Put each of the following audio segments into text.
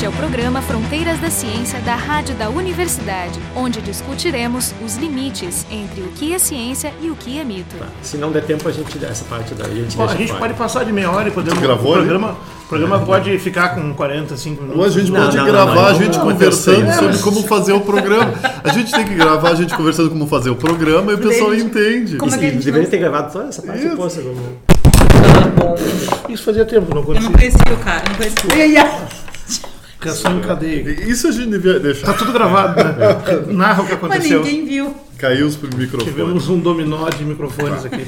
Este é o programa Fronteiras da Ciência da Rádio da Universidade, onde discutiremos os limites entre o que é ciência e o que é mito. Tá. Se não der tempo, a gente dá essa parte daí. A gente, Bom, a gente pode passar de meia hora e podemos. Gravou, o né? programa, o programa pode ficar com 45 minutos. Ou a gente Não, pode não, gravar não, a gente não, conversando sobre como fazer o programa. A gente tem que gravar a gente conversando como fazer o programa e o pessoal entende. como é que a gente Deveria não- ter gravado toda essa parte Isso. depois. como- Isso fazia tempo, não Eu não acontecia. conhecia o cara, não conhecia. Canção em cadeia. Isso a gente devia Tá deixar. tudo gravado, né? Narra o que Mas aconteceu. ninguém viu. Caiu os microfones. Tivemos um dominó de microfones aqui.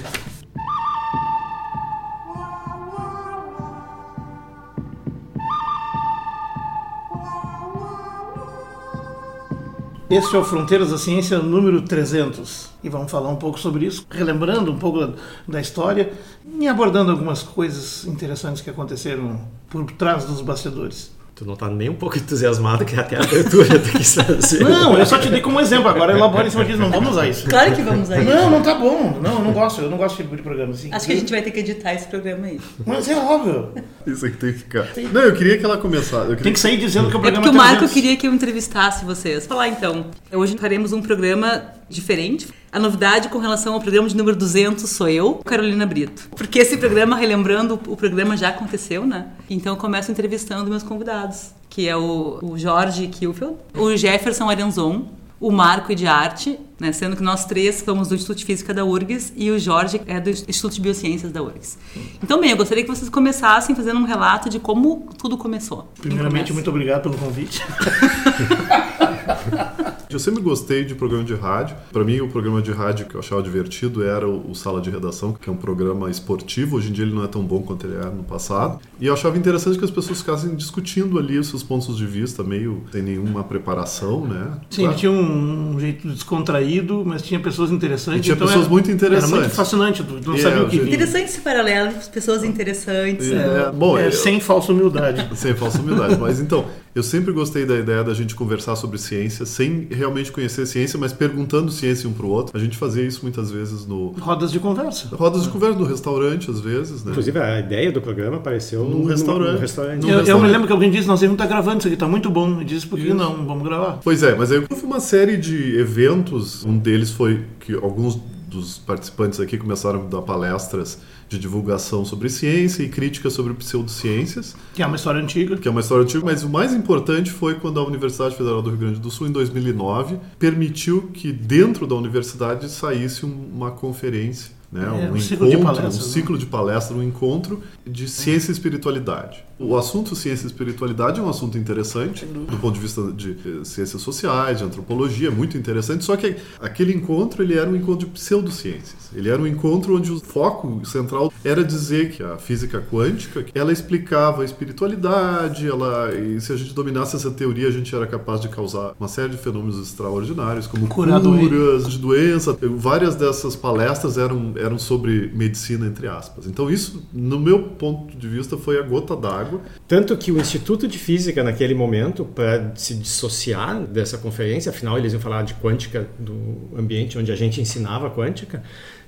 Este é o Fronteiras da Ciência número 300 e vamos falar um pouco sobre isso, relembrando um pouco da, da história e abordando algumas coisas interessantes que aconteceram por trás dos bastidores. Tu não tá nem um pouco entusiasmado que até a abertura do que está assim. Não, eu só te dei como exemplo, agora elabora em cima disso, não vamos usar isso. Claro que vamos aí. Não, não tá bom. Não, eu não gosto. Eu não gosto de tipo de programa assim. Acho que a gente vai ter que editar esse programa aí. Mas é óbvio. Isso aqui tem que ficar. Não, eu queria que ela começasse. Eu queria Tem que sair dizendo que o É programa porque o Marco 300. queria que eu entrevistasse vocês. Falar então, hoje faremos um programa diferente. A novidade com relação ao programa de número 200 sou eu, Carolina Brito. Porque esse programa, relembrando, o programa já aconteceu, né? Então eu começo entrevistando meus convidados, que é o, o Jorge Kilfeld, o Jefferson Arenzon, o Marco de Arte, né, sendo que nós três somos do Instituto de Física da URGS e o Jorge é do Instituto de Biociências da URGS. Então, bem, eu gostaria que vocês começassem fazendo um relato de como tudo começou. Primeiramente, começa? muito obrigado pelo convite. Eu sempre gostei de programa de rádio. Para mim, o programa de rádio que eu achava divertido era o, Sala de Redação, que é um programa esportivo. Hoje em dia ele não é tão bom quanto ele era no passado. E eu achava interessante que as pessoas ficassem discutindo ali os seus pontos de vista, meio sem nenhuma preparação, né? Sim, Claro. ele tinha um, um jeito descontraído, mas tinha pessoas interessantes. E tinha então pessoas era- muito interessantes. Era muito fascinante, tu não É, sabia o que gente- vinha. Interessante esse paralelo, pessoas interessantes. É, bom, É, eu- sem falsa humildade. Sem falsa humildade. Mas então, eu sempre gostei da ideia da gente conversar sobre ciência, sem realmente conhecer ciência, mas perguntando ciência um pro outro. A gente fazia isso muitas vezes no. Rodas de conversa. Rodas de conversa no restaurante, às vezes, né? Inclusive, a ideia do programa apareceu Num restaurante. num restaurante. Eu, eu me restaurante. lembro que alguém disse, nós devemos estar gravando isso aqui, tá muito bom. E disse, por que não? Vamos gravar. Pois é, mas aí houve uma série de eventos. Um deles foi que alguns dos participantes aqui começaram a dar palestras de divulgação sobre ciência e críticas sobre pseudociências, Que é uma história antiga. que é uma história antiga, mas o mais importante foi quando a Universidade Federal do Rio Grande do Sul, em 2009, permitiu que dentro da universidade saísse um- uma conferência. Né, É, um, um encontro, um né? ciclo de palestra, um encontro de ciência e espiritualidade. O assunto ciência e espiritualidade é um assunto interessante do ponto de vista de eh, ciências sociais, de antropologia, é muito interessante. Só que aquele encontro ele era um encontro de pseudociências. Ele era um encontro onde o foco central era dizer que a física quântica ela explicava a espiritualidade, ela e se a gente dominasse essa teoria a gente era capaz de causar uma série de fenômenos extraordinários como Curar curas de doença. Várias dessas palestras eram eram sobre medicina entre aspas. Então isso, no meu ponto de vista, foi a gota d'água Tanto que o Instituto de Física, naquele momento, para se dissociar dessa conferência, afinal eles iam falar de quântica, do ambiente onde a gente ensinava quântica,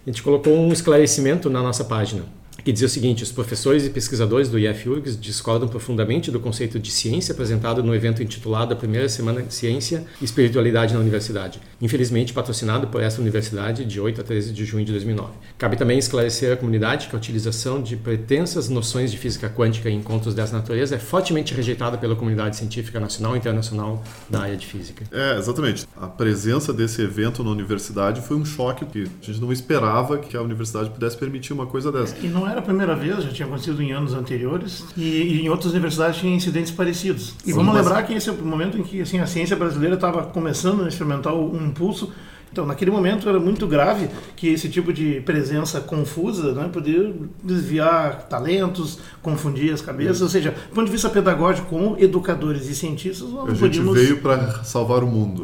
a gente colocou um esclarecimento na nossa página. Que dizia o seguinte: os professores e pesquisadores do IFURGS discordam profundamente do conceito de ciência apresentado no evento intitulado A Primeira Semana de Ciência e Espiritualidade na Universidade, infelizmente patrocinado por essa universidade de 8 a 13 de junho de 2009. Cabe também esclarecer à comunidade que a utilização de pretensas noções de física quântica em encontros dessa natureza é fortemente rejeitada pela comunidade científica nacional e internacional da área de física. É, exatamente. A presença desse evento na universidade foi um choque, porque a gente não esperava que a universidade pudesse permitir uma coisa dessa. E não era a primeira vez, já tinha acontecido em anos anteriores. E, e em outras universidades tinha incidentes parecidos. E Sim, vamos mas- lembrar que esse é o momento em que assim, a ciência brasileira estava começando a experimentar um impulso. Então, naquele momento era muito grave que esse tipo de presença confusa né, podia desviar talentos, confundir as cabeças. Ou seja, do ponto de vista pedagógico, como educadores e cientistas, nós A não gente podíamos. veio para salvar o mundo.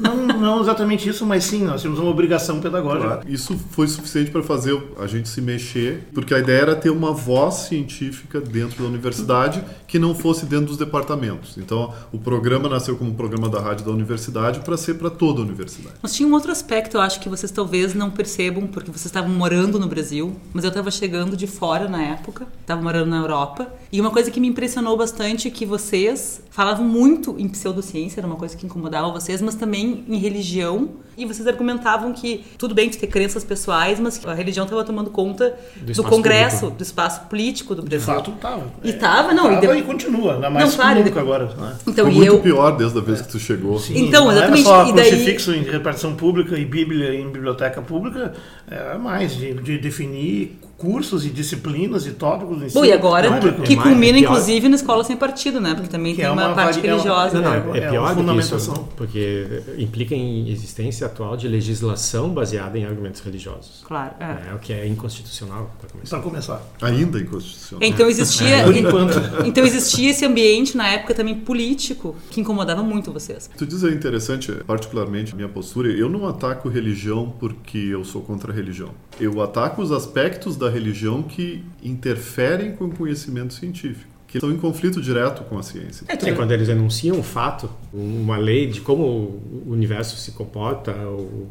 Não, não exatamente isso, mas sim, nós tínhamos uma obrigação pedagógica. Claro. Isso foi suficiente para fazer a gente se mexer, porque a ideia era ter uma voz científica dentro da universidade que não fosse dentro dos departamentos. Então, o programa nasceu como um programa da rádio da universidade para ser para toda a universidade. Mas tinha um outro outro aspecto, eu acho que vocês talvez não percebam, porque vocês estavam morando no Brasil, mas eu estava chegando de fora na época, estava morando na Europa. E uma coisa que me impressionou bastante é que vocês falavam muito em pseudociência, era uma coisa que incomodava vocês, mas também em religião. E vocês argumentavam que tudo bem de ter crenças pessoais, mas que a religião estava tomando conta do, Do Congresso, público. do espaço político do De Brasil. fato, estava. E tava, não, e Tava de- e continua, ainda mais Não, claro, que nunca de- agora. Né? Então, Foi e muito eu. pior desde a vez que tu chegou. Sim, Então, não exatamente, Era só e daí- crucifixo em repartição pública e Bíblia em biblioteca pública, era mais de, de definir cursos e disciplinas e tópicos do ensino Bom, e agora, público. que É mais- culmina é inclusive na escola sem partido, né? Porque também Que tem é uma, uma parte vari- é uma- religiosa. Não, não, É, é, pior do que isso, fundamentação. porque implica em existência atual de legislação baseada em argumentos religiosos. Claro. é. É o que é inconstitucional, para começar. Para começar. Ainda inconstitucional. Então existia, Por enquanto. então existia esse ambiente na época também político que incomodava muito vocês. Tu diz é interessante, particularmente a minha postura, eu não ataco religião porque eu sou contra a religião. Eu ataco os aspectos da religião que interferem com o conhecimento científico, que estão em conflito direto com a ciência. É, quando eles enunciam um fato, uma lei de como o universo se comporta ou,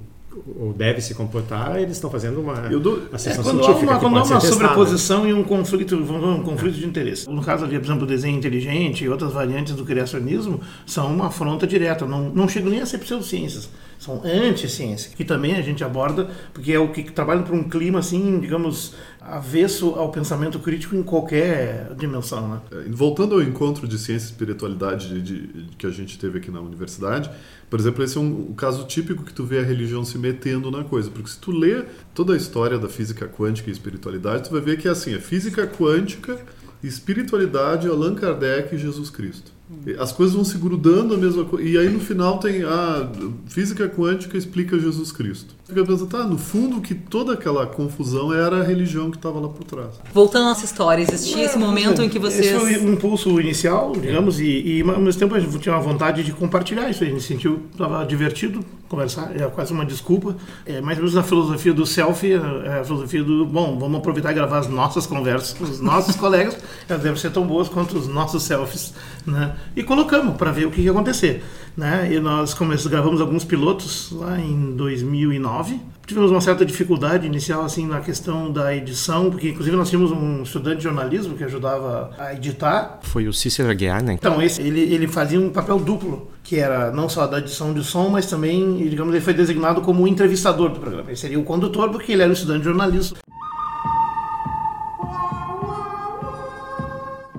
ou deve se comportar, eles estão fazendo uma Eu dou- É, quando há uma, que quando há uma sobreposição e um conflito, um conflito de interesse. No caso ali, por exemplo, o desenho inteligente e outras variantes do criacionismo são uma afronta direta. Não, não chegam nem a ser pseudociências. São anti-ciência, que também a gente aborda, porque é o que trabalha para um clima, assim, digamos, avesso ao pensamento crítico em qualquer dimensão. Né? É, Voltando ao encontro de ciência e espiritualidade de- de- que a gente teve aqui na universidade, por exemplo, esse é um, um caso típico que tu vê a religião se metendo na coisa, porque se tu lê toda a história da física quântica e espiritualidade, tu vai ver que é assim, é física quântica, espiritualidade, Allan Kardec e Jesus Cristo. E As coisas vão se grudando a mesma coisa. E aí no final tem a física quântica explica Jesus Cristo. Fica pensando, tá, no fundo que toda aquela confusão era a religião que estava lá por trás. Voltando à nossa história, existia esse momento em que vocês. Esse foi um impulso inicial, digamos, e, e ao mesmo tempo a gente tinha uma vontade de compartilhar isso. A gente sentiu, estava divertido conversar, é quase uma desculpa. É mais ou menos a filosofia do selfie, é a filosofia do, bom, vamos aproveitar e gravar as nossas conversas com os nossos colegas, elas devem ser tão boas quanto os nossos selfies, né? E colocamos para ver o que ia acontecer, né? E nós começamos, gravamos alguns pilotos lá em 2009. Tivemos uma certa dificuldade inicial assim na questão da edição, porque inclusive nós tínhamos um estudante de jornalismo que ajudava a editar. Foi o Cícero Aguiar, né? Então, esse, ele, ele fazia um papel duplo, que era não só da edição de som, mas também, digamos, ele foi designado como entrevistador do programa. Ele seria o condutor, porque ele era um estudante de jornalismo.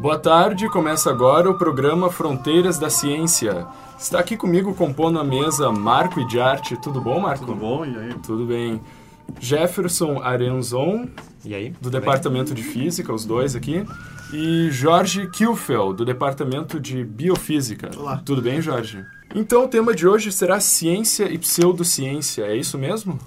Boa tarde, começa agora o programa Fronteiras da Ciência. Está aqui comigo compondo a mesa Marco e Diarte. Tudo bom, Marco? Tudo bom? E aí? Tudo bem. Jefferson Arenzon, E aí? do Tudo bem? Departamento de Física, os dois aqui. E Jorge Kilfel, do Departamento de Biofísica. Olá. Tudo bem, Jorge? Então o tema de hoje será ciência e pseudociência, é isso mesmo?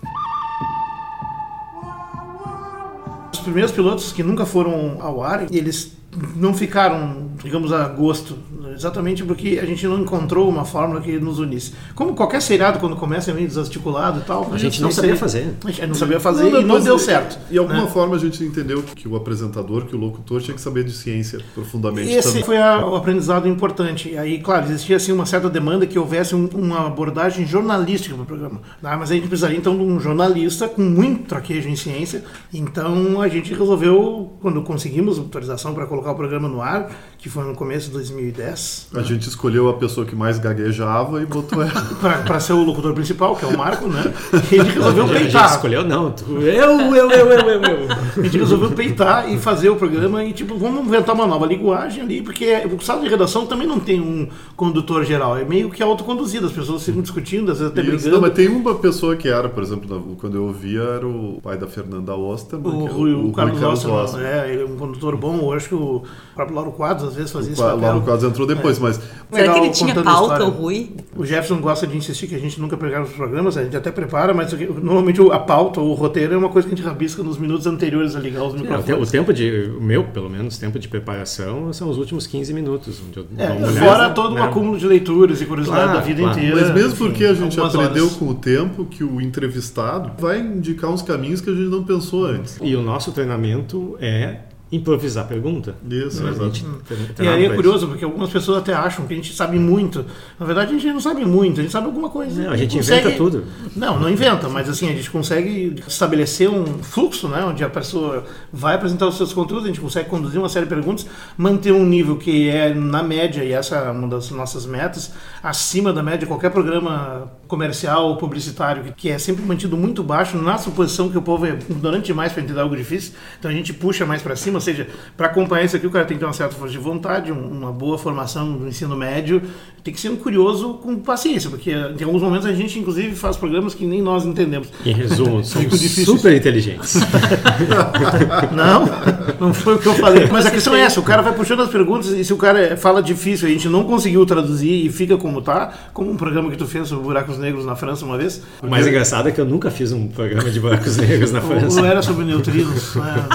Os primeiros pilotos que nunca foram ao ar, eles não ficaram, digamos, a gosto, exatamente porque a gente não encontrou uma fórmula que nos unisse. Como qualquer seriado, quando começa, é meio desarticulado e tal. A gente não sabia fazer. A gente não sabia fazer Não, e não deu certo. E de alguma né? forma a gente entendeu que o apresentador, que o locutor tinha que saber de ciência profundamente Esse também. foi a- o aprendizado importante. E aí, claro, existia assim, uma certa demanda que houvesse um- uma abordagem jornalística para o programa. né? Mas a gente precisaria então de um jornalista com muito traquejo em ciência. Então a gente resolveu, quando conseguimos autorização para colocar o programa no ar, que foi no começo de 2010, A gente escolheu a pessoa que mais gaguejava e botou ela. para ser o locutor principal, que é o Marco, né? E a gente resolveu A gente peitar. escolheu, não. tu- eu, eu, eu, eu, eu, eu. A gente resolveu peitar e fazer o programa e, tipo, vamos inventar uma nova linguagem ali, porque o sala de redação também não tem um condutor geral, é meio que autoconduzido, as pessoas ficam discutindo, às vezes até Isso, brigando. não, mas tem uma pessoa que era, por exemplo, quando eu ouvia, era o pai da Fernanda Osterman, O, que é Rui, o, Carlos Osterman, Osterman. é, ele é um condutor bom, eu acho que o próprio Lauro Quadros às vezes fazia O Qua- papel. Lauro Quadros entrou depois, mas Será Legal, que ele tinha pauta, o Rui? O Jefferson gosta de insistir que a gente nunca prepara os programas, a gente até prepara, mas normalmente a pauta, o roteiro é uma coisa que a gente rabisca nos minutos anteriores a ligar os É, o, te- microfones. o tempo de. O meu, pelo menos, tempo de preparação são os últimos 15 minutos. Onde eu É, uma fora todo um né? acúmulo de leituras e curiosidade Claro, da vida claro. inteira. Mas mesmo enfim, porque a gente aprendeu horas. com o tempo que o entrevistado vai indicar uns caminhos que a gente não pensou antes. E o nosso treinamento é improvisar a pergunta. Isso, A exato. gente E aí é curioso, porque algumas pessoas até acham que a gente sabe muito. Na verdade, a gente não sabe muito, a gente sabe alguma coisa. Não, a gente consegue- inventa tudo. Não, não inventa, mas assim, a gente consegue estabelecer um fluxo, né? Onde a pessoa vai apresentar os seus conteúdos, a gente consegue conduzir uma série de perguntas, manter um nível que é na média, e essa é uma das nossas metas, acima da média de qualquer programa comercial ou publicitário, que é sempre mantido muito baixo, na suposição que o povo é ignorante demais para entender algo difícil. Então a gente puxa mais para cima, seja, para acompanhar isso aqui, o cara tem que ter uma certa força de vontade, um- uma boa formação no ensino médio, tem que ser um curioso com paciência, porque em alguns momentos a gente, inclusive, faz programas que nem nós entendemos. Em resumo, somos difícil. super inteligentes. Não, não foi o que eu falei. Mas a questão é essa: o cara vai puxando as perguntas e se o cara fala difícil a gente não conseguiu traduzir e fica como tá, como um programa que tu fez sobre buracos negros na França uma vez. O mais engraçado é que eu nunca fiz um programa de buracos negros na França. ou era sobre neutrinos. né?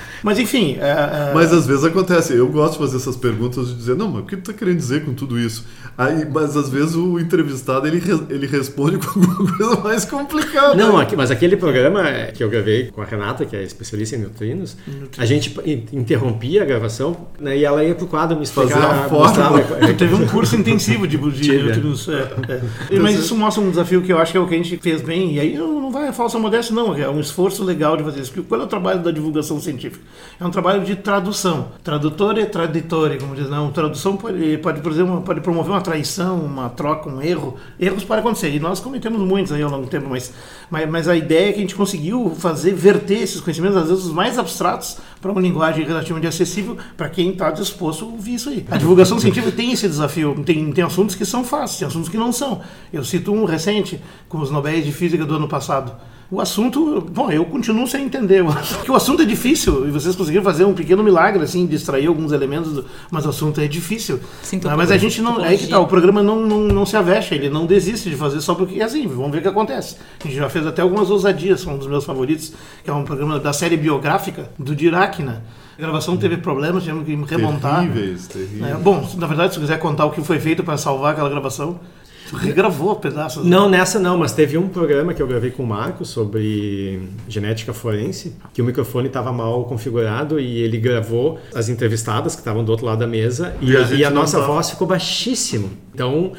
Mas enfim. é, é, Mas às vezes acontece, eu gosto de fazer essas perguntas de dizer, não, mas o que tu tá querendo dizer com tudo isso? Aí, mas às vezes o entrevistado ele, ele responde com alguma coisa mais complicada. Não, aqui- mas aquele programa que eu gravei com a Renata, que é especialista em neutrinos, a gente in- interrompia a gravação né, e ela ia pro quadro me explicar. Fazer a fórmula. mostrar- Tu teve um curso intensivo de, de Tive. neutrinos. é, é. Mas isso mostra um desafio que eu acho que é o que a gente fez bem. E aí não não vai a falsa modéstia, não. É um esforço legal de fazer isso. Porque qual é o trabalho da divulgação científica? É um trabalho de tradução. Tradutore traditore, como diz. Não, tradução pode, pode, por exemplo, pode promover uma traição, uma troca, um erro. Erros podem acontecer. E nós cometemos muitos aí ao longo do tempo. Mas, mas, mas a ideia é que a gente conseguiu fazer, verter esses conhecimentos, às vezes os mais abstratos, para uma linguagem relativamente acessível para quem está disposto a ouvir isso aí. A divulgação científica tem esse desafio. Tem, tem assuntos que são fáceis, tem assuntos que não são. Eu cito um recente, com os Nobéis de Física do ano passado. O assunto, bom, eu continuo sem entender, porque o assunto é difícil e vocês conseguiram fazer um pequeno milagre, assim, de extrair alguns elementos, do, mas o assunto é difícil. Sim, Ah, mas a gente não, é que tá, o programa não, não, não se avexa, ele não desiste de fazer só porque é assim, vamos ver o que acontece. A gente já fez até algumas ousadias, são um dos meus favoritos, que é um programa da série biográfica do Dirac, né? A gravação teve problemas, tivemos que remontar. Terríveis, terríveis. É, bom, na verdade, se você quiser contar o que foi feito para salvar aquela gravação, regravou pedaços. Não, nessa não, mas teve um programa que eu gravei com o Marco sobre genética forense, que o microfone estava mal configurado e ele gravou as entrevistadas que estavam do outro lado da mesa e, E a e a nossa tava. voz ficou baixíssimo. Então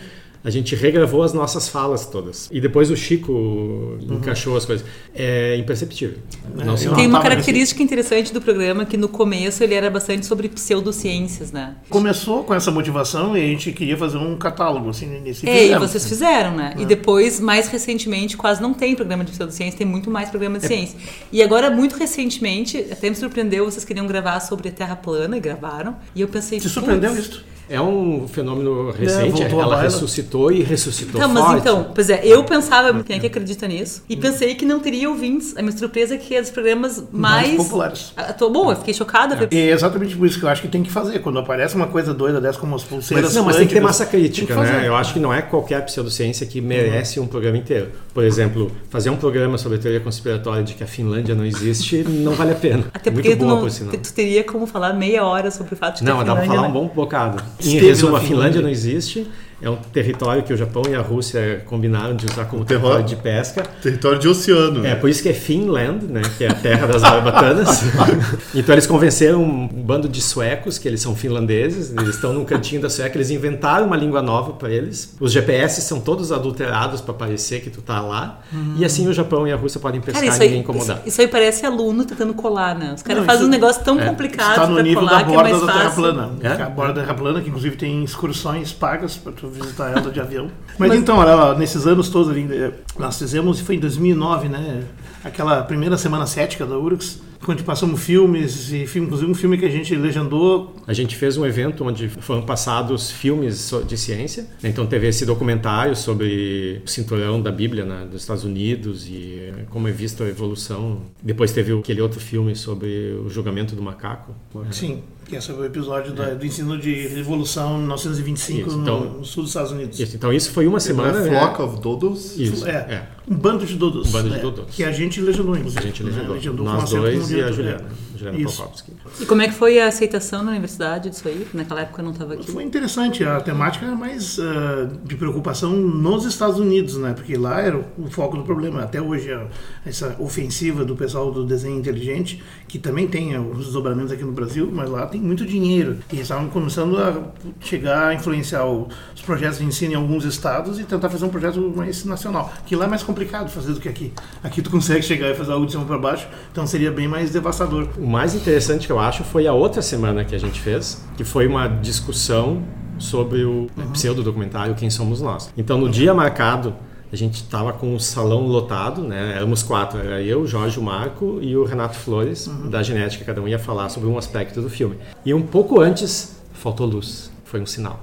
a gente regravou as nossas falas todas. E depois o Chico encaixou as coisas. É imperceptível. Não se eu nota. Tem uma característica interessante do programa que no começo ele era bastante sobre pseudociências, né? Começou com essa motivação e a gente queria fazer um catálogo, assim, nesse É, e vocês fizeram, né? E depois, mais recentemente, quase não tem programa de pseudociência, tem muito mais programa de ciência. E agora, muito recentemente, até me surpreendeu, vocês queriam gravar sobre a Terra plana e gravaram. E eu pensei, Te surpreendeu "Putz, isso? É um fenômeno recente. voltou à ela ressuscitou e ressuscitou Então, mas forte. então, pois é, eu pensava, quem é que acredita nisso? E pensei que não teria ouvintes. A minha surpresa é que é dos programas mais. Mais populares. Ah, tô, bom, eu fiquei chocada. E é exatamente por isso que eu acho que tem que fazer. Quando aparece uma coisa doida dessa, como as pulseiras. Mas, não, mas tem que ter massa crítica, né? Eu acho que não é qualquer pseudociência que merece um programa inteiro. Por exemplo, fazer um programa sobre a teoria conspiratória de que a Finlândia não existe não vale a pena. Até Muito porque tu, boa, não, por sinal. tu teria como falar meia hora sobre o fato de ter Não, dá pra Finlândia, falar um bom bocado. Em Esteve resumo, a Finlândia Finlândia. não existe. É um território que o Japão e a Rússia combinaram de usar como Terror- território de pesca. Território de oceano. É né? por isso que é Finland, né? Que é a terra das barbatanas. então eles convenceram um bando de suecos que eles são finlandeses. Eles estão num cantinho da Suécia. Eles inventaram uma língua nova para eles. Os GPS são todos adulterados para parecer que tu tá lá. E assim o Japão e a Rússia podem pescar Cara, e ninguém incomodar. isso, isso aí parece aluno tentando colar, né? Os caras fazem um negócio tão é. complicado Está no nível colar da é borda mais da Terra plana. É? A borda da Terra plana, que inclusive tem excursões pagas para tu visitar ela de avião. Mas, então, olha nesses anos todos ali, eh, nós fizemos, foi em 2009, né? Aquela primeira semana cética da URGS, onde passamos filmes, e filme, inclusive um filme que a gente legendou. A gente fez um evento onde foram passados filmes de ciência. Então teve esse documentário sobre o cinturão da Bíblia né, dos Estados Unidos e eh, como é vista a evolução. Depois teve aquele outro filme sobre o julgamento do macaco. Sim, que esse foi o episódio da- do ensino de Revolução em 1925 Isso, no- então- no, sul dos Estados Unidos. Isso, então isso foi uma Não semana. é né? Flock of Dodos? Isso, É, é. um bando de dodos. Um bando de é, dodos. Que a gente legendou, inclusive. A gente legendou. Né? Nós com e a Juliana. é. Polkowski. E como é que foi a aceitação na universidade disso aí? Naquela época eu não estava aqui. Foi interessante, a temática era mais ah, de preocupação nos Estados Unidos, né? Porque lá era o foco do problema. Até hoje, a- essa ofensiva do pessoal do desenho inteligente, que também tem ah, os desdobramentos aqui no Brasil, mas lá tem muito dinheiro. E eles estavam começando a chegar a influenciar os projetos de ensino em alguns estados e tentar fazer um projeto mais nacional. Que lá é mais complicado fazer do que aqui. Aqui tu consegue chegar e fazer algo de cima para baixo, então seria bem mais devastador. O mais interessante que eu acho foi a outra semana que a gente fez, que foi uma discussão sobre o pseudo-documentário Quem Somos Nós. Então, no dia marcado, a gente estava com o salão lotado, né? Éramos quatro, era eu, Jorge, o Marco e o Renato Flores, da Genética. Cada um ia falar sobre um aspecto do filme. E um pouco antes, faltou luz. Foi um sinal.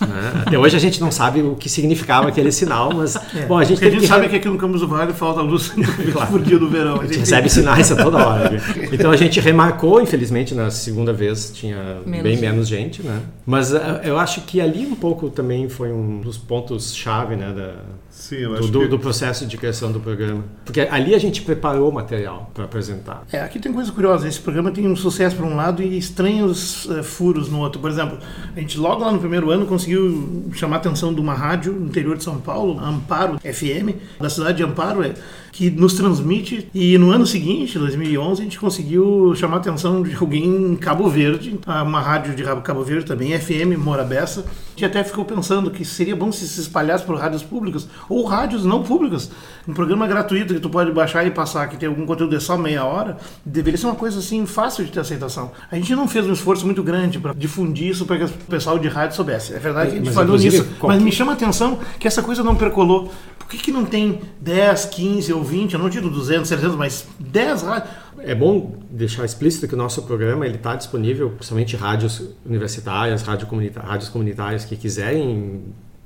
Né? Até hoje a gente não sabe o que significava aquele sinal, mas bom, a gente É, a gente que sabe que aqui no Campos do Vale falta luz por dia do verão. a gente recebe sinais a toda hora. viu? Então a gente remarcou, infelizmente, na segunda vez tinha Menos bem gente. menos gente, né? Mas eh, eu acho que ali um pouco também foi um dos pontos chave, né, da, Sim, eu do, acho do- que... do processo de criação do programa. Porque ali a gente preparou o material para apresentar. É, aqui tem coisa curiosa. Esse programa tem um sucesso por um lado e estranhos eh, furos no outro. Por exemplo, a gente logo lá no primeiro ano conseguiu chamar a atenção de uma rádio no interior de São Paulo, Amparo FM, da cidade de Amparo, é, que nos transmite. E no ano seguinte, 2011, a gente conseguiu chamar a atenção de alguém em Cabo Verde, uma rádio de Cabo Verde também, FM Morabessa. A gente até ficou pensando que seria bom se se espalhasse por rádios públicas ou rádios não públicas. Um programa gratuito que tu pode baixar e passar, que tem algum conteúdo de só meia hora, deveria ser uma coisa assim fácil de ter aceitação. A gente não fez um esforço muito grande para difundir isso para que o pessoal de rádio soubesse. É verdade que a gente Mas, inclusive, nisso, qual- mas me chama a atenção que essa coisa não percolou. Por que, que não tem 10, 15 ou 20, eu não digo 200, 300, mas 10 rádios? É bom deixar explícito que o nosso programa ele está disponível, principalmente rádios universitárias, rádio comunita- rádios comunitárias que quiserem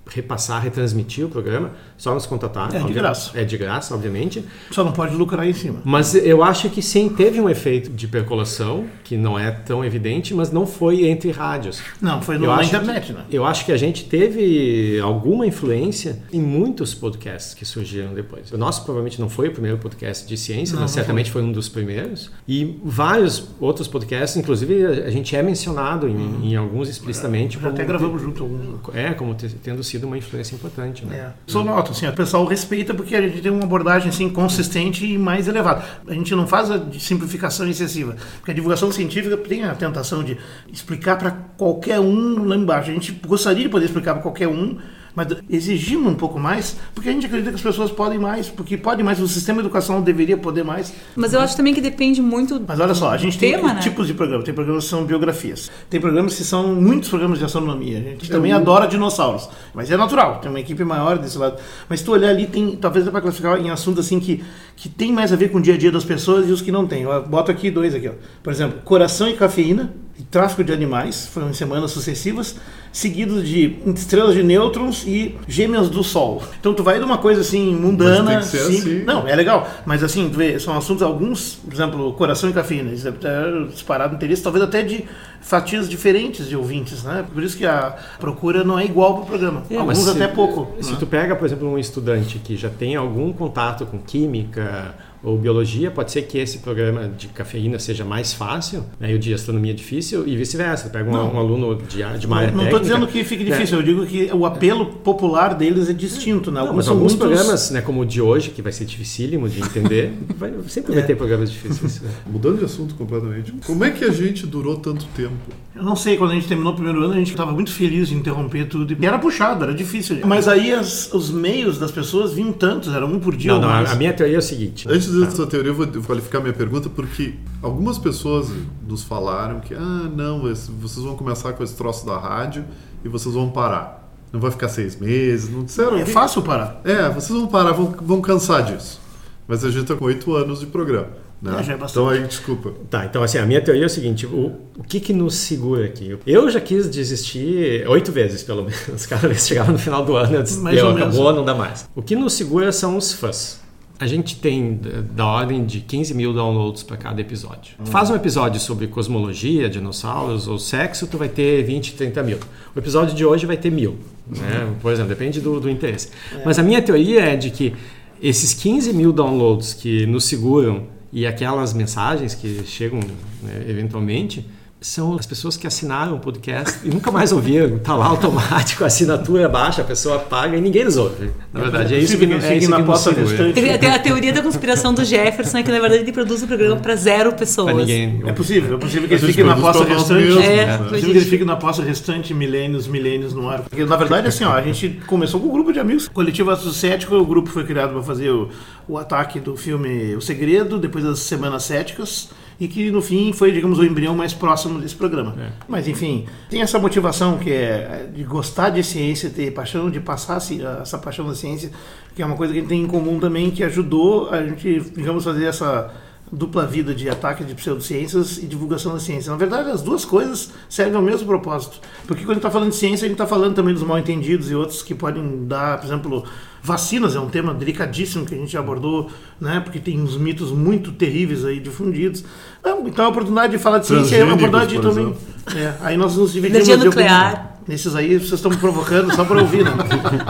repassar, retransmitir o programa, só nos contatar. É de graça. É de graça, obviamente. Só não pode lucrar em cima. Mas eu acho que sim, teve um efeito de percolação, que não é tão evidente, mas não foi entre rádios. Não, foi no, na internet, né? Eu acho que a gente teve alguma influência em muitos podcasts que surgiram depois. O nosso provavelmente não foi o primeiro podcast de ciência, Não, mas não certamente foi. um dos primeiros. E vários outros podcasts, inclusive a gente é mencionado em, em alguns explicitamente. Já como até gravamos junto alguns. É, como te- tendo sido uma influência importante. Né? É. Só noto, assim, o pessoal respeita porque a gente tem uma abordagem assim, consistente e mais elevada. A gente não faz a simplificação excessiva, porque a divulgação científica tem a tentação de explicar para qualquer um lá embaixo. A gente gostaria de poder explicar para qualquer um, mas exigimos um pouco mais, porque a gente acredita que as pessoas podem mais, porque podem mais, o sistema educacional deveria poder mais. Mas eu acho também que depende muito Mas olha só, a gente tem tema, né? tipos de programas. Tem programas que são biografias. Tem programas que são muitos programas de astronomia. A gente também adora dinossauros. Mas é natural, tem uma equipe maior desse lado. Mas se tu olhar ali, tem, talvez dá para classificar em assuntos assim que, que tem mais a ver com o dia a dia das pessoas e os que não tem. Eu boto aqui dois aqui, ó. Por exemplo, coração e cafeína e tráfico de animais, foram em semanas sucessivas, seguidos de estrelas de nêutrons e gêmeas do Sol. Então tu vai de uma coisa assim mundana, simples- assim. não, é legal, mas assim, tu vê, são assuntos, alguns, por exemplo, coração e cafeína, isso deve ter disparado interesse, talvez até de fatias diferentes de ouvintes, né? Por isso que a procura não é igual para o programa. É, alguns se- até pouco. Se né? tu pega, por exemplo, um estudante que já tem algum contato com química ou biologia, pode ser que esse programa de cafeína seja mais fácil, né, e o de astronomia difícil, e vice-versa. Pega um, Não. um aluno de, de uma área Não estou dizendo que fique difícil, eu digo que o apelo popular deles é distinto, né? Não, Alguns alguns muitos- programas, né, como o de hoje, que vai ser dificílimo de entender, vai- sempre vai É. ter programas difíceis. né? Mudando de assunto completamente. Como é que a gente durou tanto tempo? Eu não sei, quando a gente terminou o primeiro ano, a gente estava muito feliz de interromper tudo. E era puxado, era difícil. Mas aí as- os meios das pessoas vinham tantos, era um por dia Não, não, mais. a, minha teoria é o seguinte. Antes dessa teoria, eu vou qualificar minha pergunta porque algumas pessoas nos falaram que, ah, não, vocês vão começar com esse troço da rádio e vocês vão parar. Não vai ficar seis meses, não disseram? É fácil parar. É, vocês vão parar, vão, vão cansar disso. Mas a gente tá com oito anos de programa. Né? É, já é bastante. então aí, desculpa. Tá, então assim, a minha teoria é o seguinte, o, o que que nos segura aqui? Eu já quis desistir oito vezes, pelo menos. Cada vez que chegava no final do ano, eu disse, Mais "Deu, ou menos. acabou, não dá mais. O que nos segura são os fãs. A gente tem da- da ordem de 15 mil downloads para cada episódio. Hum. Tu faz um episódio sobre cosmologia, dinossauros ou sexo, tu vai ter 20, 30 mil. O episódio de hoje vai ter mil. Né? Por exemplo, depende do, do interesse. É. Mas a minha teoria é de que esses 15 mil downloads que nos seguram e aquelas mensagens que chegam né, eventualmente são as pessoas que assinaram o podcast e nunca mais ouviram. Tá lá automático, a assinatura baixa, a pessoa paga e ninguém nos ouve. Na verdade, é, isso que, é isso na que nos segura. Tem, tem a teoria da conspiração do Jefferson, é que na verdade ele produz o programa para zero pessoas. Pra ninguém. É possível, é possível que ele fique na posta restante. É, né? É possível que ele fique na posta restante milênios, milênios no ar. Porque, na verdade, assim, ó, a gente começou com um grupo de amigos. Coletivo Aço Cético, o grupo foi criado para fazer o, o ataque do filme O Segredo, depois das Semanas Céticas. E que no fim foi, digamos, o embrião mais próximo desse programa. Mas enfim, tem essa motivação que é de gostar de ciência, ter paixão de passar essa paixão da ciência, que é uma coisa que a gente tem em comum também, que ajudou a gente, digamos, fazer essa dupla vida de ataque de pseudociências e divulgação da ciência. Na verdade, as duas coisas servem ao mesmo propósito. Porque quando a gente está falando de ciência, a gente está falando também dos mal entendidos e outros que podem dar, por exemplo, vacinas é um tema delicadíssimo que a gente abordou, né? Porque tem uns mitos muito terríveis aí difundidos. Então, então a oportunidade de falar de ciência é uma oportunidade também. É, aí nós nos dividimos. Energia nuclear. Nesses aí vocês estão me provocando só para ouvir, né?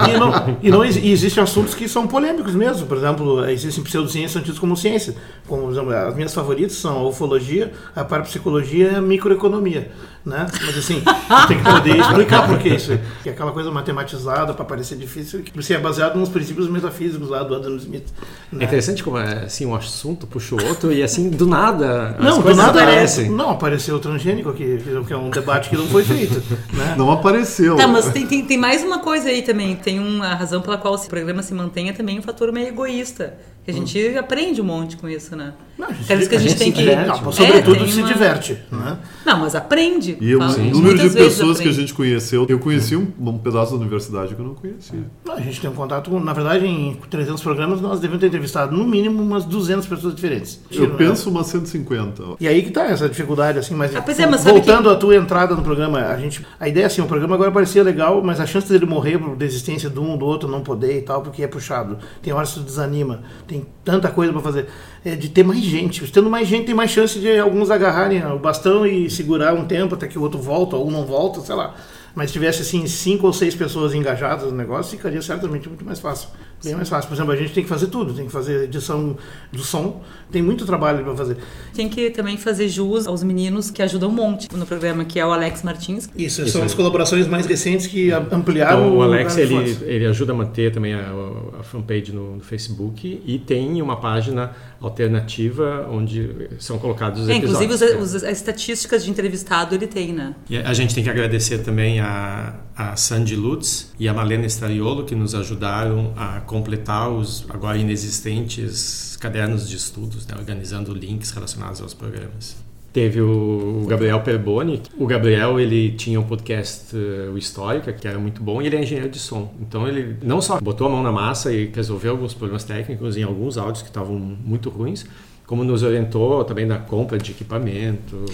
E, não, e, não, e existem assuntos que são polêmicos mesmo. Por exemplo, existem pseudociências são tidos como ciência. Como, exemplo, as minhas favoritas são a ufologia, a parapsicologia e a microeconomia. Né? Mas assim, tem que poder explicar por que isso. Que é aquela coisa matematizada para parecer difícil, que você é baseado nos princípios metafísicos lá do Adam Smith. É né? interessante como é, assim, um assunto puxa o outro e assim, do nada, as Não, do nada aparecem. não apareceu o transgênico aqui, que é um debate que não foi feito. Né? Não apareceu. Tá, mas tem, tem, tem mais uma coisa aí também. Tem uma razão pela qual esse programa se mantém é também um fator meio egoísta. Que a gente aprende um monte com isso, né? Não, a gente- Aquelas que a a gente, tem se que. diverte. Não, sobretudo É, tem se uma- diverte. Né? Não, mas aprende. E o Fala- número de pessoas que a gente conheceu, eu conheci um, um pedaço da universidade que eu não conhecia. Não, A gente tem um contato com, na verdade, em 300 programas nós devemos ter entrevistado no mínimo umas 200 pessoas diferentes. Eu Né? penso umas 150. ó. E aí que tá essa dificuldade, assim, mas, Ah, é, mas voltando à tua entrada no programa, a gente, a ideia é assim, o programa agora parecia legal, mas a chance dele morrer por desistência de um, do outro, não poder e tal, porque é puxado. Tem horas que tu desanima, tem tanta coisa para fazer. É de ter mais gente. Tendo mais gente, tem mais chance de alguns agarrarem o bastão e segurar um tempo até que o outro volta ou não volta, sei lá. Mas se tivesse assim cinco ou seis pessoas engajadas no negócio, ficaria certamente muito mais fácil. Bem mais fácil. Por exemplo, a gente tem que fazer tudo, tem que fazer edição do som, tem muito trabalho para fazer. Tem que também fazer jus aos meninos que ajudam um monte no programa, que é o Alex Martins. Isso, Isso são aí. as colaborações mais recentes que ampliaram Então, o Alex ele, força. ele ajuda a manter também a, a fanpage no, no Facebook e tem uma página alternativa onde são colocados os É, inclusive episódios. os- os- as estatísticas de entrevistado ele tem, né? E a gente tem que agradecer também a, a Sandy Lutz e a Malena Stariolo que nos ajudaram a completar os agora inexistentes cadernos de estudos, né, organizando links relacionados aos programas. Teve o Gabriel Perboni. O Gabriel ele tinha um podcast eh, o Histórica que era muito bom e ele é engenheiro de som. Então ele não só botou a mão na massa e resolveu alguns problemas técnicos em alguns áudios que estavam muito ruins, como nos orientou também na compra de equipamento.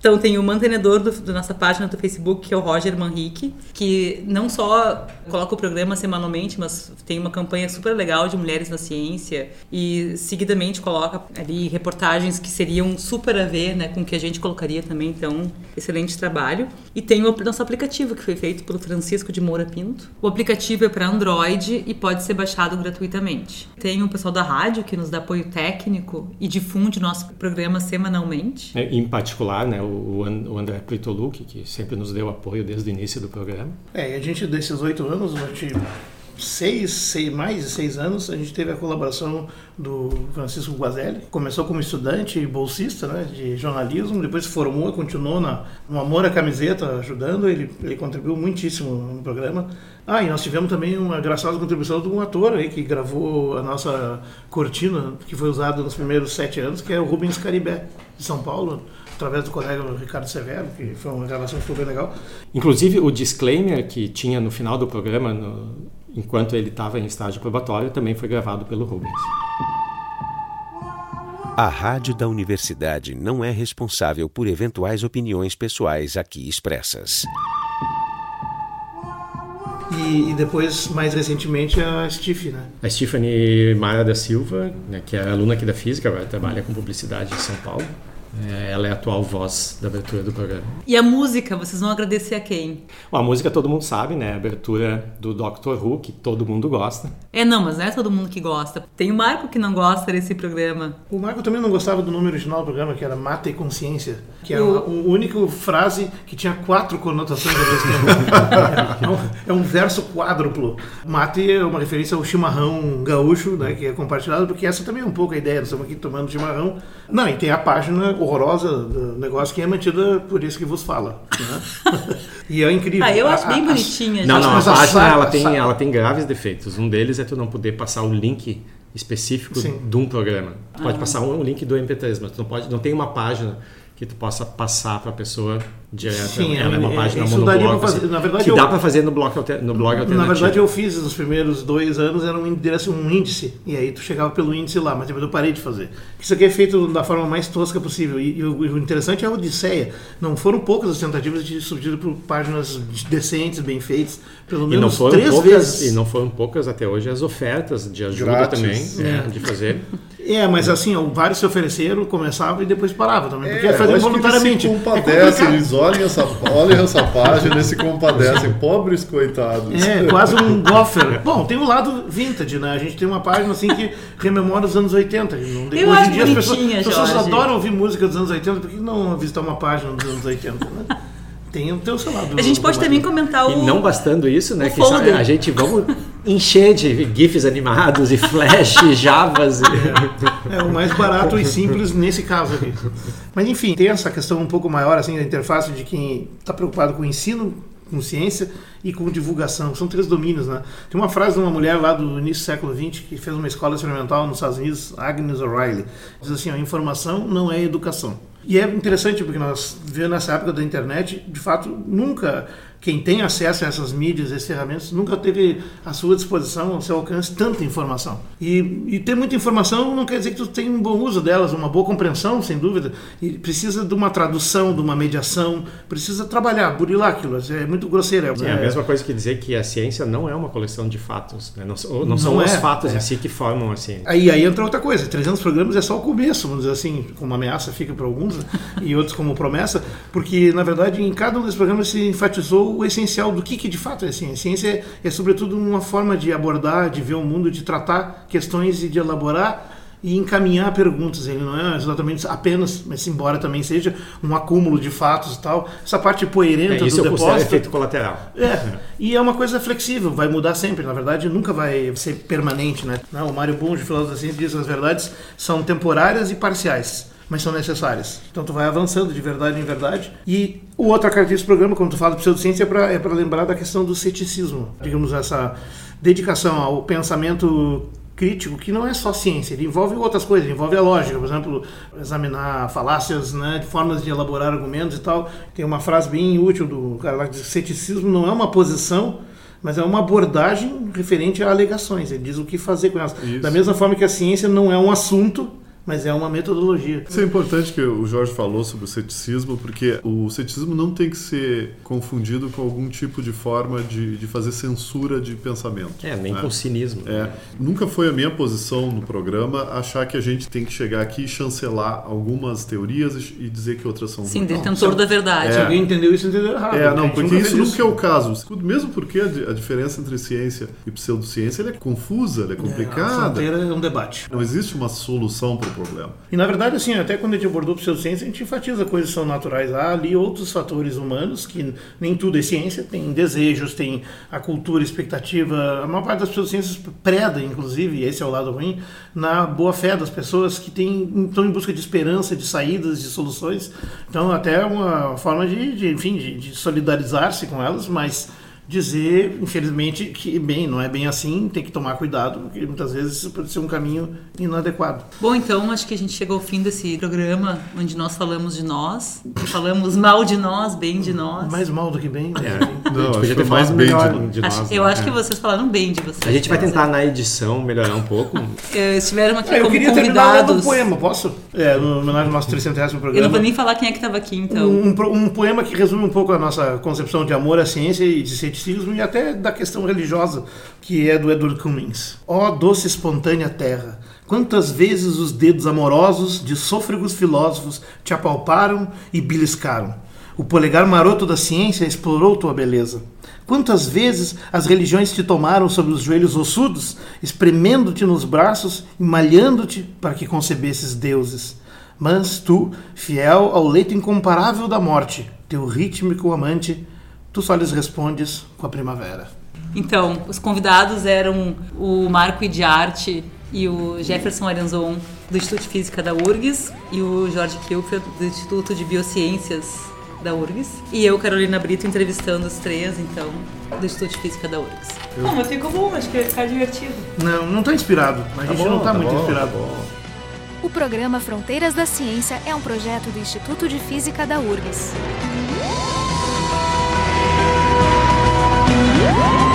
Então tem o mantenedor do, nossa página do Facebook, que é o Roger Manrique, que não só coloca o programa semanalmente, mas tem uma campanha super legal de mulheres na ciência e seguidamente coloca ali reportagens que seriam super a ver né, com o que a gente colocaria também, então excelente trabalho. E tem o nosso aplicativo, que foi feito pelo Francisco de Moura Pinto. O aplicativo é para Android e pode ser baixado gratuitamente. Tem o pessoal da rádio, que nos dá apoio técnico e difunde nosso programa semanalmente. É, Em particular, né, o, An- o André Plitolucci, que sempre nos deu apoio desde o início do programa. É, e a gente, desses oito anos, gente, seis, seis, mais de seis anos, a gente teve a colaboração do Francisco Guazelli. Começou como estudante e bolsista né, de jornalismo, depois se formou continuou na, no Amor à Camiseta, ajudando. Ele, ele contribuiu muitíssimo no programa. Ah, e nós tivemos também uma graciosa contribuição de um ator aí que gravou a nossa cortina, que foi usada nos primeiros sete anos, que é o Rubens Caribé, de São Paulo, através do colega Ricardo Severo, que foi uma gravação que ficou bem legal. Inclusive, o disclaimer que tinha no final do programa, no- enquanto ele estava em estágio probatório, também foi gravado pelo Rubens. A Rádio da Universidade não é responsável por eventuais opiniões pessoais aqui expressas. E, e depois, mais recentemente, a Stiff, né? A Stephanie Mara da Silva, né, que é aluna aqui da Física, agora trabalha com publicidade em São Paulo. É, ela é a atual voz da abertura do programa. E a música, vocês vão agradecer a quem? Bom, a música todo mundo sabe, né? A abertura do Doctor Who, que todo mundo gosta. É, não, mas não é todo mundo que gosta. Tem o Marco que não gosta desse programa. O Marco também não gostava do nome original do programa, que era Mata e Consciência, que é uma, uma única frase que tinha quatro conotações ao mesmo tempo. é, um, é um verso quádruplo. Mate é uma referência ao chimarrão gaúcho, né, que é compartilhado, porque essa também é um pouco a ideia, nós estamos aqui tomando chimarrão. Não, e tem a página horrorosa do negócio que é mantida por isso que vos fala. né? e é incrível. Ah, eu acho A- bem a- bonitinha. Não, não, a a página ela a tem, ela tem graves defeitos. Um deles é tu não poder passar o link específico Sim. de um programa. Tu Ah. pode passar um, um link do MP3, mas tu não pode, não tem uma página que tu possa passar para a pessoa direto. Sim, ela é uma página isso monobloco, fazer- assim, na verdade, que eu- dá para fazer no blog, alter, no blog alternativo. Na verdade, eu fiz nos primeiros dois anos, era um, índice- um índice, e aí tu chegava pelo índice lá, mas depois eu parei de fazer. Isso aqui é feito da forma mais tosca possível, e, e o, interessante é a Odisseia. Não foram poucas as tentativas de substituir por páginas decentes, bem feitas, pelo E não, menos foram três poucas, vezes. e não foram poucas até hoje as ofertas de ajuda Grátis. também É. é, de fazer. É, mas assim, ó, vários se ofereceram, começavam e depois paravam também, porque É, é, fazer voluntariamente. Eles se É compadecem, complicado. eles olham essa, olham essa página e se compadecem. Pobres coitados. É, quase um goffer. Bom, tem o lado vintage, né? A gente tem uma página assim que rememora os anos 80. Não tem- Eu Hoje acho em dia as pessoas, as pessoas adoram ouvir música dos anos 80, por que não visitar uma página dos anos 80, né? Tem o teu seu lado. A gente pode também comentar E o. não bastando isso, né? o Quem sabe folder. a gente vamos encher de GIFs animados e Flash, e Javas. E... É o mais barato e simples nesse caso aqui. Mas enfim, tem essa questão um pouco maior assim da interface de quem está preocupado com o ensino, com ciência e com divulgação. São três domínios, né? Tem uma frase de uma mulher lá do início do século XX que fez uma escola experimental nos Estados Unidos, Agnes O'Reilly. Diz assim, a informação não é educação. E é interessante porque nós vemos nessa época da internet, de fato, nunca quem tem acesso a essas mídias, essas ferramentas, nunca teve à sua disposição, ao seu alcance, tanta informação. E, e ter muita informação não quer dizer que tu tem um bom uso delas, uma boa compreensão, sem dúvida. E precisa de uma tradução, de uma mediação, precisa trabalhar, burilar aquilo. É muito grosseiro. É a mesma coisa que dizer que a ciência não é uma coleção de fatos. Né? Não, são- não são Não os é, fatos é. em si que formam a ciência. Aí, aí entra outra coisa, 300 programas é só o começo, vamos dizer assim, como ameaça fica para alguns né? e outros como promessa, porque na verdade em cada um desses programas se enfatizou o essencial do que, que de fato é ciência. Ciência é, é sobretudo uma forma de abordar, de ver o mundo, de tratar questões e de elaborar e encaminhar perguntas. Ele não é exatamente apenas, mas embora também seja um acúmulo de fatos e tal, essa parte É, poeirenta isso do eu considero depósito. efeito colateral. É, e é uma coisa flexível, vai mudar sempre, na verdade nunca vai ser permanente, né? Não, o Mário Bunge, filósofo da ciência, diz que as verdades são temporárias e parciais, mas são necessárias. Então tu vai avançando de verdade em verdade. E o outra característica do programa, quando tu fala de pseudociência, é para é pra lembrar da questão do ceticismo, digamos, essa dedicação ao pensamento crítico que não é só ciência, ele envolve outras coisas, envolve a lógica, por exemplo, examinar falácias, né, formas de elaborar argumentos e tal. Tem uma frase bem útil do cara lá que diz: ceticismo não é uma posição, mas é uma abordagem referente a alegações. Ele diz o que fazer com elas. Isso. Da mesma forma que a ciência não é um assunto, mas é uma metodologia. Isso é importante que o Jorge falou sobre o ceticismo, porque o ceticismo não tem que ser confundido com algum tipo de forma de, de fazer censura de pensamento. É, nem né? com cinismo. É, nunca foi a minha posição no programa achar que a gente tem que chegar aqui e chancelar algumas teorias e dizer que outras são Sim, detentor da verdade. Se alguém entendeu isso, entendeu errado. É, né? A não, porque nunca isso nunca é o caso. Mesmo porque a, di- a diferença entre ciência e pseudociência ela é confusa, ela é A complicada. fronteira é um debate. Não existe uma solução para o problema. E na verdade, assim, até quando a gente abordou pseudociência, a gente enfatiza coisas que são naturais. Há ali outros fatores humanos, que nem tudo é ciência, tem desejos, tem a cultura, expectativa. A maior parte das pseudociências preda, inclusive, esse é o lado ruim, na boa fé das pessoas que têm, estão em busca de esperança, de saídas, de soluções. Então, até uma forma de, de enfim, de, de solidarizar-se com elas, mas dizer, infelizmente, que bem, não é bem assim, tem que tomar cuidado, porque muitas vezes isso pode ser um caminho inadequado. Bom, então acho que a gente chegou ao fim desse programa onde nós falamos de nós, falamos mal de nós, bem de nós. Mais mal do que bem, né? É. Não, a gente podia que ter mais bem melhor de- de, Acho- nós. eu né? acho que É. vocês falaram bem de vocês. A gente vai tentar na edição melhorar um pouco. Eh, Estiveram aqui Ah, eu como queria terminar lendo um convidados. poema, posso? É, no homenagem ao nosso 300 Eu programa. não vou nem falar quem é que estava aqui, então. Um, um um poema que resume um pouco a nossa concepção de amor à ciência e de ceticismo e até da questão religiosa, que é do Edward Cummings. Ó doce espontânea terra, Quantas vezes os dedos amorosos de sôfregos filósofos te apalparam e beliscaram? O polegar maroto da ciência explorou tua beleza. Quantas vezes as religiões te tomaram sobre os joelhos ossudos, espremendo-te nos braços e malhando-te para que concebesses deuses? Mas tu, fiel ao leito incomparável da morte, teu rítmico amante, tu só lhes respondes com a primavera. Então, os convidados eram o Marco Idiarte e o Jefferson Arenzon, do Instituto de Física da URGS, e o Jorge Kilfeld, do Instituto de Biociências da URGS. E eu, Carolina Brito, entrevistando os três, então, do Instituto de Física da URGS. Não, mas ficou bom, acho que vai ficar divertido. Não, não tá inspirado. A gente não tá, muito bom, inspirado. tá bom. O programa Fronteiras da Ciência é um projeto do Instituto de Física da URGS. Yeah!